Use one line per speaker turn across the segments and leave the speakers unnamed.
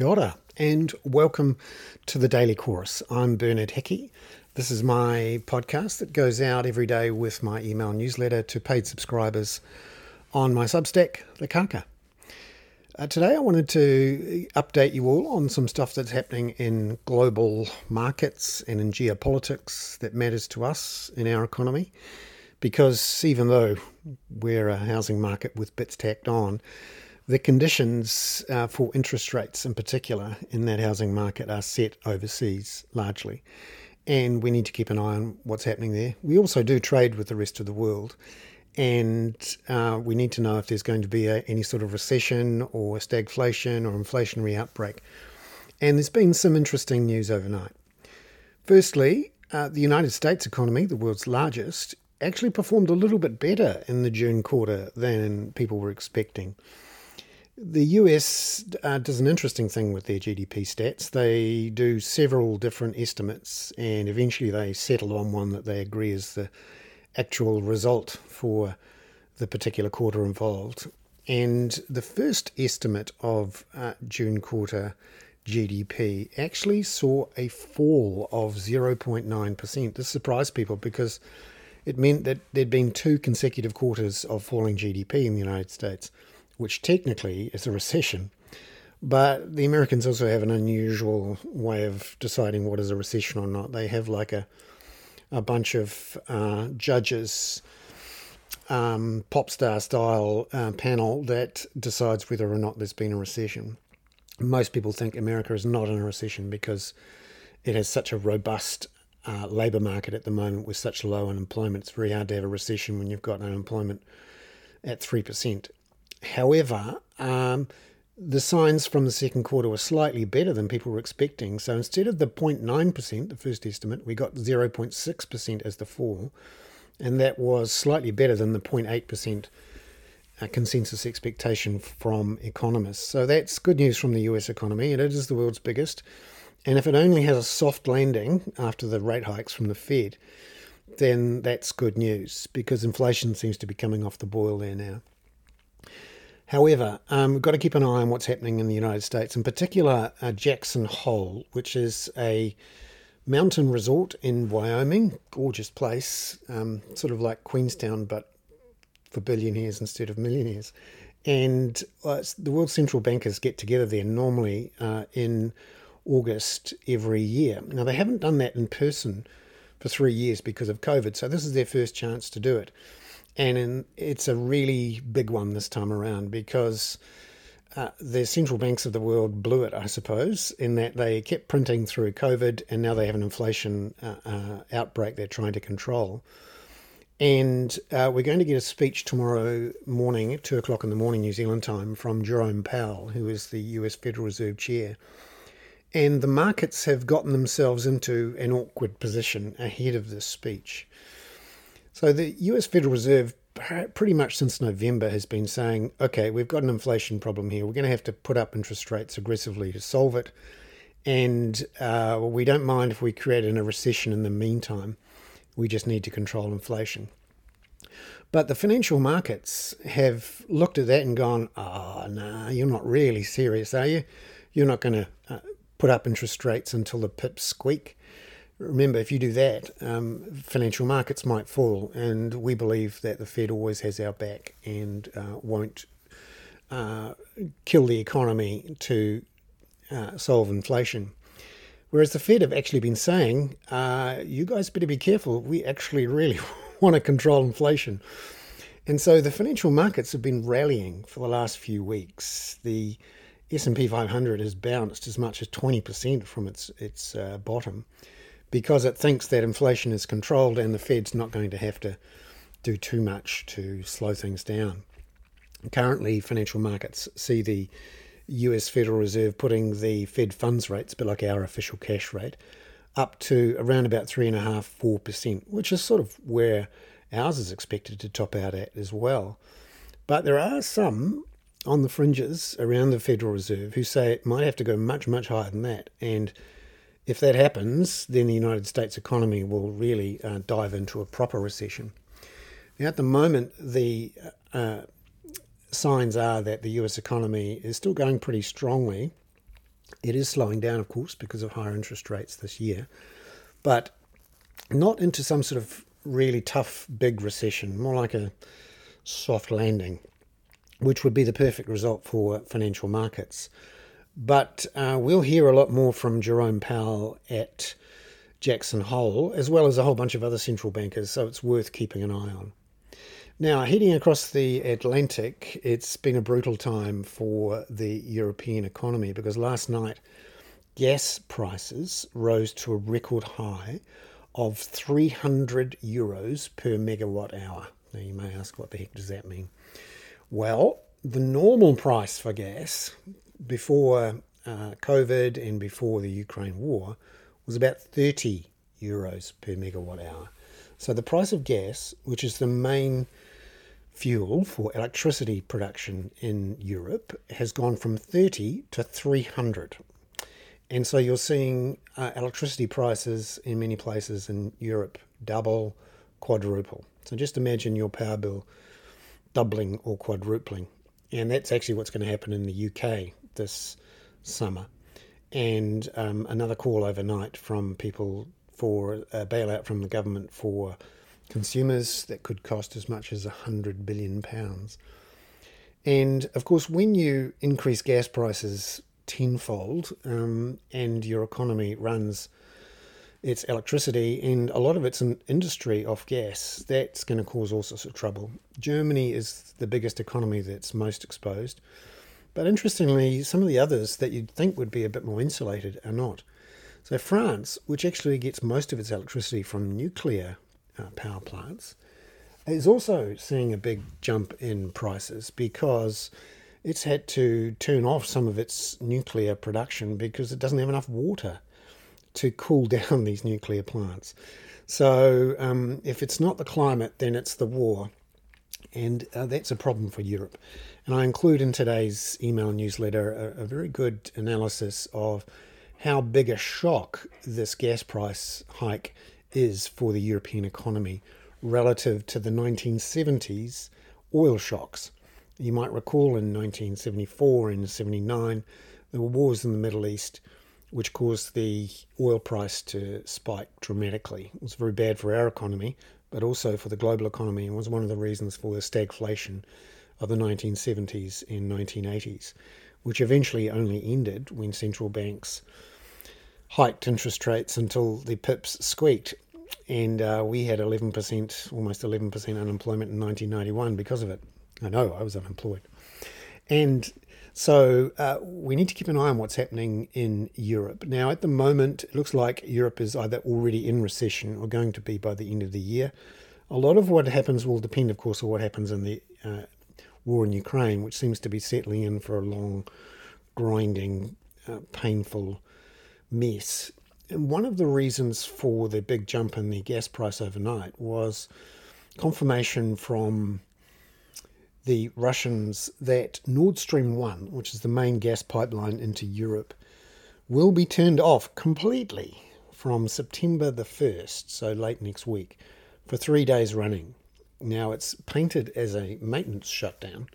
Kia ora, and welcome to the Daily Chorus. I'm Bernard Hickey. This is my podcast that goes out every day with my email newsletter to paid subscribers on my Substack, The Kaka. Uh, today, I wanted to update you all on some stuff that's happening in global markets and in geopolitics that matters to us in our economy. Because even though we're a housing market with bits tacked on, the conditions uh, for interest rates, in particular, in that housing market are set overseas largely. And we need to keep an eye on what's happening there. We also do trade with the rest of the world. And uh, we need to know if there's going to be a, any sort of recession or stagflation or inflationary outbreak. And there's been some interesting news overnight. Firstly, uh, the United States economy, the world's largest, actually performed a little bit better in the June quarter than people were expecting. The US uh, does an interesting thing with their GDP stats. They do several different estimates and eventually they settle on one that they agree is the actual result for the particular quarter involved. And the first estimate of uh, June quarter GDP actually saw a fall of 0.9%. This surprised people because it meant that there'd been two consecutive quarters of falling GDP in the United States which technically is a recession. But the Americans also have an unusual way of deciding what is a recession or not. They have like a a bunch of uh, judges, um, pop star style uh, panel that decides whether or not there's been a recession. Most people think America is not in a recession because it has such a robust uh, labour market at the moment with such low unemployment. It's very hard to have a recession when you've got unemployment at 3%. However, um, the signs from the second quarter were slightly better than people were expecting. So instead of the 0.9%, the first estimate, we got 0.6% as the fall. And that was slightly better than the 0.8% uh, consensus expectation from economists. So that's good news from the US economy, and it is the world's biggest. And if it only has a soft landing after the rate hikes from the Fed, then that's good news because inflation seems to be coming off the boil there now. However, um, we've got to keep an eye on what's happening in the United States, in particular uh, Jackson Hole, which is a mountain resort in Wyoming. Gorgeous place, um, sort of like Queenstown, but for billionaires instead of millionaires. And uh, the World Central Bankers get together there normally uh, in August every year. Now, they haven't done that in person for three years because of COVID, so this is their first chance to do it and in, it's a really big one this time around because uh, the central banks of the world blew it, I suppose, in that they kept printing through COVID, and now they have an inflation uh, uh, outbreak they're trying to control. And uh, we're going to get a speech tomorrow morning at two o'clock in the morning, New Zealand time, from Jerome Powell, who is the US Federal Reserve Chair. And the markets have gotten themselves into an awkward position ahead of this speech. So the US Federal Reserve pretty much since November has been saying, okay, we've got an inflation problem here. We're going to have to put up interest rates aggressively to solve it. And uh, we don't mind if we create a recession in the meantime. We just need to control inflation. But the financial markets have looked at that and gone, oh, no, nah, you're not really serious, are you? You're not going to uh, put up interest rates until the pips squeak remember, if you do that, um, financial markets might fall, and we believe that the Fed always has our back and uh, won't uh, kill the economy to uh, solve inflation. Whereas the Fed have actually been saying, uh, you guys better be careful, we actually really want to control inflation. And so the financial markets have been rallying for the last few weeks. The S&P 500 has bounced as much as 20% from its its uh, bottom because it thinks that inflation is controlled and the Fed's not going to have to do too much to slow things down. Currently, financial markets see the US Federal Reserve putting the Fed funds rates, but like our official cash rate, up to around about 3.5%, 4%, which is sort of where ours is expected to top out at as well. But there are some on the fringes around the Federal Reserve who say it might have to go much, much higher than that. And if that happens, then the United States economy will really uh, dive into a proper recession. Now, at the moment, the uh, signs are that the US economy is still going pretty strongly, It is slowing down, of course, because of higher interest rates this year, but not into some sort of really tough big recession, more like a soft landing, which would be the perfect result for financial markets. But uh, we'll hear a lot more from Jerome Powell at Jackson Hole, as well as a whole bunch of other central bankers, so it's worth keeping an eye on. Now, heading across the Atlantic, it's been a brutal time for the European economy because last night gas prices rose to a record high of 300 euros per megawatt hour. Now, you may ask, what the heck does that mean? Well, the normal price for gas before uh, COVID and before the Ukraine war was about 30 euros per megawatt hour. So the price of gas, which is the main fuel for electricity production in Europe has gone from 30 to 300. And so you're seeing uh, electricity prices in many places in Europe double, quadruple. So just imagine your power bill doubling or quadrupling. And that's actually what's going to happen in the UK this summer. And um, another call overnight from people for a bailout from the government for consumers that could cost as much as 100 billion pounds. And of course, when you increase gas prices tenfold um, and your economy runs its electricity and a lot of it's industry off gas, that's going to cause all sorts of trouble. Germany is the biggest economy that's most exposed. But interestingly, some of the others that you'd think would be a bit more insulated are not. So, France, which actually gets most of its electricity from nuclear uh, power plants, is also seeing a big jump in prices because it's had to turn off some of its nuclear production because it doesn't have enough water to cool down these nuclear plants. So, um, if it's not the climate, then it's the war. And uh, that's a problem for Europe. And I include in today's email newsletter a, a very good analysis of how big a shock this gas price hike is for the European economy relative to the 1970s oil shocks. You might recall in 1974 and 79, there were wars in the Middle East which caused the oil price to spike dramatically. It was very bad for our economy, but also for the global economy, and was one of the reasons for the stagflation of the 1970s and 1980s, which eventually only ended when central banks hiked interest rates until the pips squeaked. And uh, we had 11%, almost 11% unemployment in 1991 because of it. I know, I was unemployed. And so uh, we need to keep an eye on what's happening in Europe. Now, at the moment, it looks like Europe is either already in recession or going to be by the end of the year. A lot of what happens will depend, of course, on what happens in the uh, war in Ukraine, which seems to be settling in for a long, grinding, uh, painful mess. And one of the reasons for the big jump in the gas price overnight was confirmation from the Russians that Nord Stream 1, which is the main gas pipeline into Europe, will be turned off completely from September the 1st, so late next week, for three days running. Now, it's painted as a maintenance shutdown,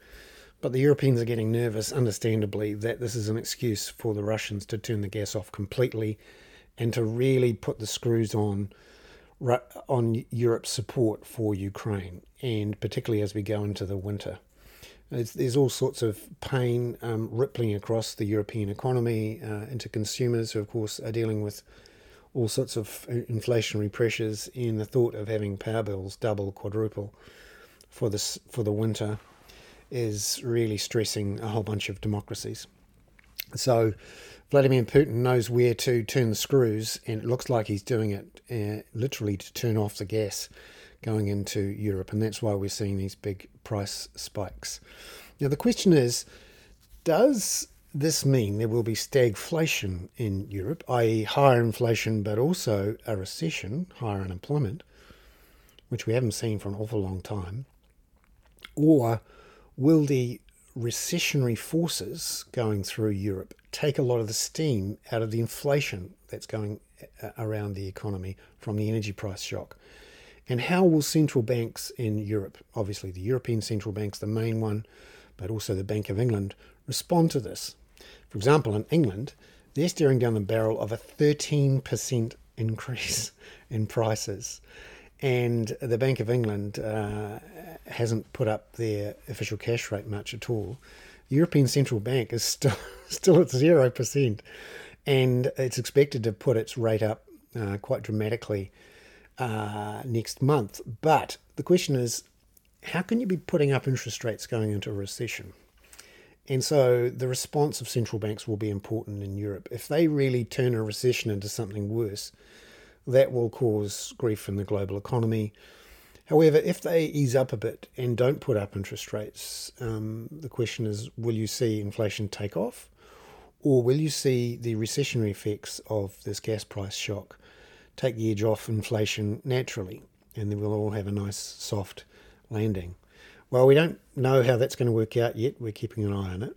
but the Europeans are getting nervous, understandably, that this is an excuse for the Russians to turn the gas off completely and to really put the screws on on Europe's support for Ukraine, and particularly as we go into the winter. It's, there's all sorts of pain um, rippling across the European economy uh, into consumers who, of course, are dealing with all sorts of uh, inflationary pressures in the thought of having power bills double, quadruple for this for the winter is really stressing a whole bunch of democracies. So Vladimir Putin knows where to turn the screws, and it looks like he's doing it uh, literally to turn off the gas going into Europe, and that's why we're seeing these big price spikes. Now, the question is does this mean there will be stagflation in Europe, i.e., higher inflation but also a recession, higher unemployment, which we haven't seen for an awful long time? Or will the recessionary forces going through Europe take a lot of the steam out of the inflation that's going uh, around the economy from the energy price shock? And how will central banks in Europe, obviously the European central banks, the main one, but also the Bank of England, respond to this? For example, in England, they're staring down the barrel of a 13% increase in prices. And the Bank of England uh, hasn't put up their official cash rate much at all. The European Central Bank is still still at zero percent, and it's expected to put its rate up uh, quite dramatically uh, next month. But the question is, how can you be putting up interest rates going into a recession? And so the response of central banks will be important in Europe. If they really turn a recession into something worse, that will cause grief in the global economy. However, if they ease up a bit and don't put up interest rates, um, the question is will you see inflation take off? Or will you see the recessionary effects of this gas price shock take the edge off inflation naturally? And then we'll all have a nice soft landing. Well, we don't know how that's going to work out yet. We're keeping an eye on it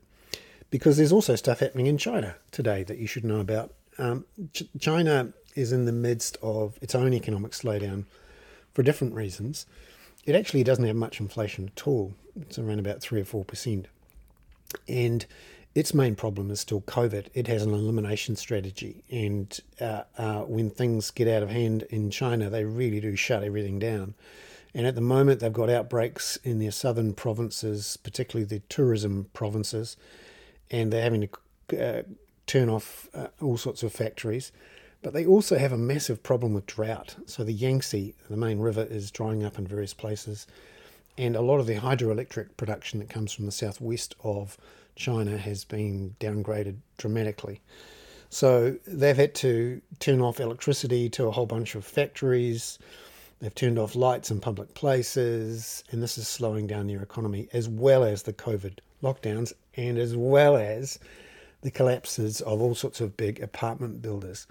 because there's also stuff happening in China today that you should know about. Um, Ch- China is in the midst of its own economic slowdown for different reasons. It actually doesn't have much inflation at all. It's around about three or four percent, and its main problem is still COVID. It has an elimination strategy, and uh, uh, when things get out of hand in China, they really do shut everything down. And at the moment, they've got outbreaks in their southern provinces, particularly the tourism provinces, and they're having to uh, turn off uh, all sorts of factories. But they also have a massive problem with drought. So the Yangtze, the main river, is drying up in various places. And a lot of the hydroelectric production that comes from the southwest of China has been downgraded dramatically. So they've had to turn off electricity to a whole bunch of factories. They've turned off lights in public places, and this is slowing down their economy, as well as the COVID lockdowns, and as well as the collapses of all sorts of big apartment builders.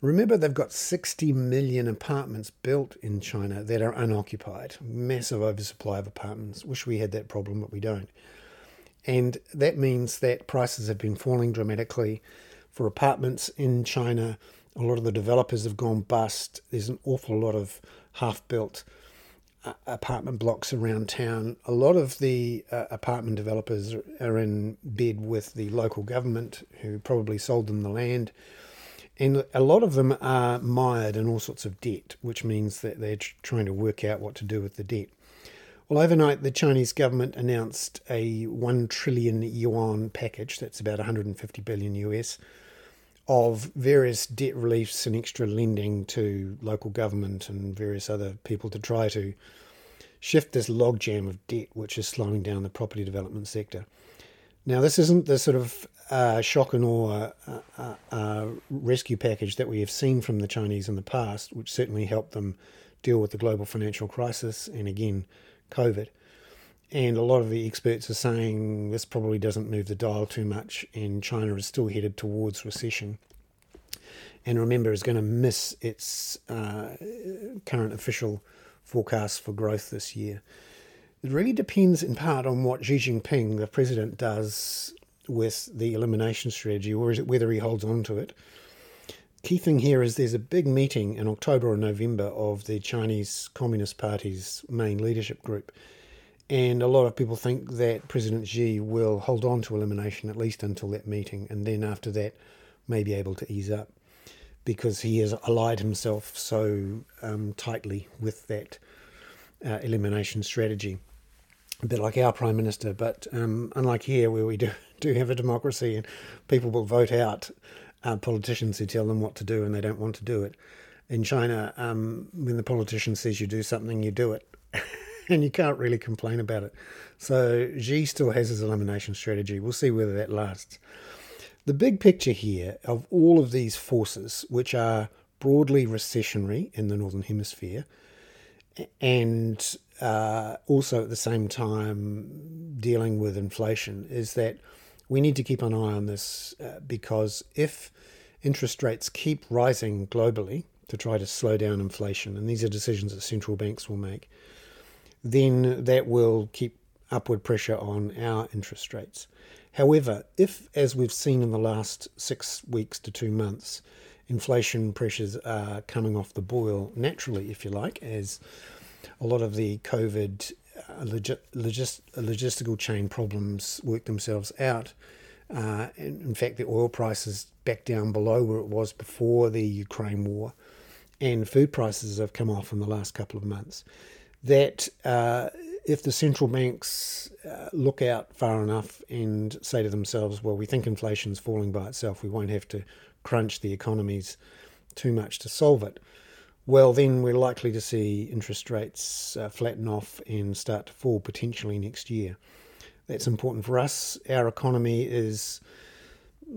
Remember, they've got 60 million apartments built in China that are unoccupied. Massive oversupply of apartments. Wish we had that problem, but we don't. And that means that prices have been falling dramatically for apartments in China. A lot of the developers have gone bust. There's an awful lot of half built uh, apartment blocks around town. A lot of the uh, apartment developers are in bed with the local government who probably sold them the land and a lot of them are mired in all sorts of debt, which means that they're trying to work out what to do with the debt. Well, overnight, the Chinese government announced a 1 trillion yuan package, that's about 150 billion US, of various debt reliefs and extra lending to local government and various other people to try to shift this logjam of debt, which is slowing down the property development sector. Now, this isn't the sort of uh, shock and awe uh, uh, uh, rescue package that we have seen from the Chinese in the past, which certainly helped them deal with the global financial crisis and again, COVID. And a lot of the experts are saying this probably doesn't move the dial too much, and China is still headed towards recession. And remember, is going to miss its uh, current official forecast for growth this year. It really depends in part on what Xi Jinping, the president, does with the elimination strategy, or is it whether he holds on to it. Key thing here is there's a big meeting in October or November of the Chinese Communist Party's main leadership group. And a lot of people think that President Xi will hold on to elimination at least until that meeting, and then after that, may be able to ease up because he has allied himself so um, tightly with that uh, elimination strategy a bit like our prime minister, but um, unlike here where we do do have a democracy and people will vote out uh, politicians who tell them what to do and they don't want to do it. In China, um, when the politician says you do something, you do it, and you can't really complain about it. So Xi still has his elimination strategy. We'll see whether that lasts. The big picture here of all of these forces, which are broadly recessionary in the northern hemisphere, and uh, also at the same time dealing with inflation is that we need to keep an eye on this uh, because if interest rates keep rising globally to try to slow down inflation, and these are decisions that central banks will make, then that will keep upward pressure on our interest rates. However, if, as we've seen in the last six weeks to two months, inflation pressures are coming off the boil naturally, if you like, as a lot of the COVID uh, logis- logistical chain problems work themselves out, Uh, in fact, the oil price is back down below where it was before the Ukraine war, and food prices have come off in the last couple of months. That uh, if the central banks uh, look out far enough and say to themselves, well, we think inflation's falling by itself, we won't have to crunch the economies too much to solve it, well, then we're likely to see interest rates uh, flatten off and start to fall potentially next year. That's important for us. Our economy is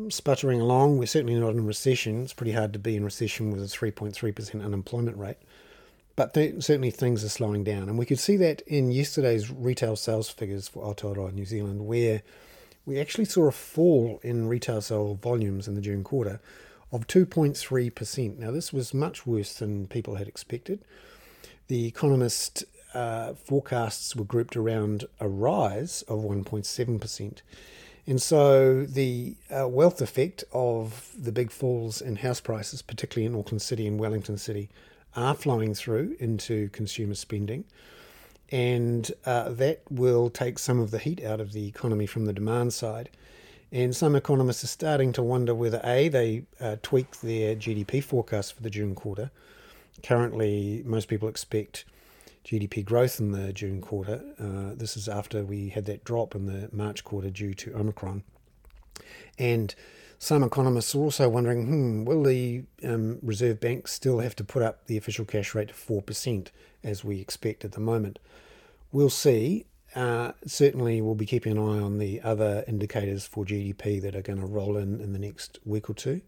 sputtering along. We're certainly not in recession. It's pretty hard to be in recession with a 3.3% unemployment rate. But th- certainly things are slowing down. And we could see that in yesterday's retail sales figures for Aotearoa New Zealand, where we actually saw a fall in retail sale volumes in the June quarter of 2.3%. Now, this was much worse than people had expected. The Economist uh, forecasts were grouped around a rise of 1.7%. And so the uh, wealth effect of the big falls in house prices, particularly in Auckland City and Wellington City, are flowing through into consumer spending. And uh, that will take some of the heat out of the economy from the demand side. And some economists are starting to wonder whether A, they uh, tweak their GDP forecast for the June quarter. Currently, most people expect GDP growth in the June quarter. Uh, this is after we had that drop in the March quarter due to Omicron. And some economists are also wondering hmm, will the um, Reserve Bank still have to put up the official cash rate to 4% as we expect at the moment? We'll see. Uh, certainly, we'll be keeping an eye on the other indicators for GDP that are going to roll in in the next week or two.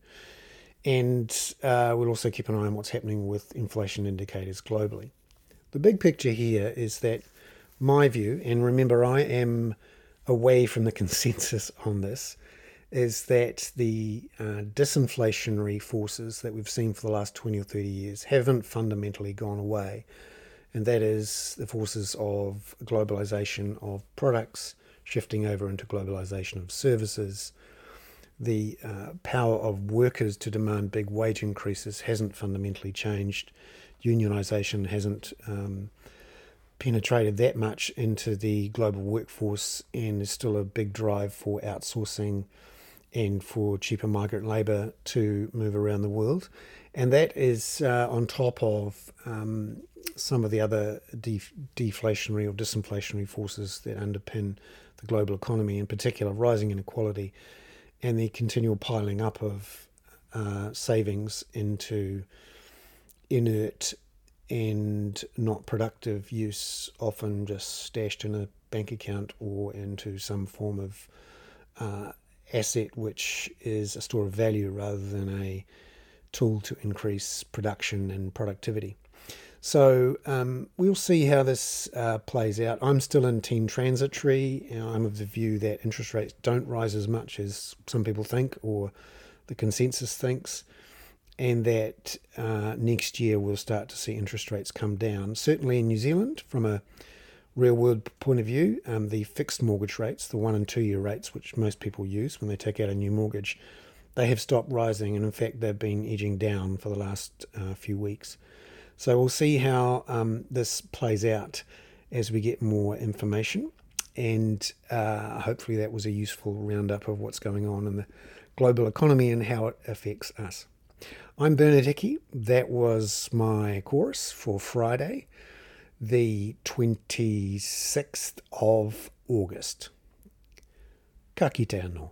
And uh, we'll also keep an eye on what's happening with inflation indicators globally. The big picture here is that my view, and remember, I am away from the consensus on this, is that the uh, disinflationary forces that we've seen for the last 20 or 30 years haven't fundamentally gone away and that is the forces of globalization of products shifting over into globalization of services. The uh, power of workers to demand big wage increases hasn't fundamentally changed. Unionization hasn't um, penetrated that much into the global workforce, and there's still a big drive for outsourcing and for cheaper migrant labour to move around the world. And that is uh, on top of um, some of the other def- deflationary or disinflationary forces that underpin the global economy, in particular rising inequality and the continual piling up of uh, savings into inert and not productive use, often just stashed in a bank account or into some form of uh, asset which is a store of value rather than a tool to increase production and productivity. So um, we'll see how this uh, plays out. I'm still in team transitory. I'm of the view that interest rates don't rise as much as some people think or the consensus thinks, and that uh, next year we'll start to see interest rates come down. Certainly in New Zealand, from a real world point of view, um, the fixed mortgage rates, the one and two year rates, which most people use when they take out a new mortgage, they have stopped rising, and in fact, they've been edging down for the last uh, few weeks. So we'll see how um, this plays out as we get more information. And uh, hopefully, that was a useful roundup of what's going on in the global economy and how it affects us. I'm Bernard Hickey. That was my Chorus for Friday, the 26th of August. Ka kite anō.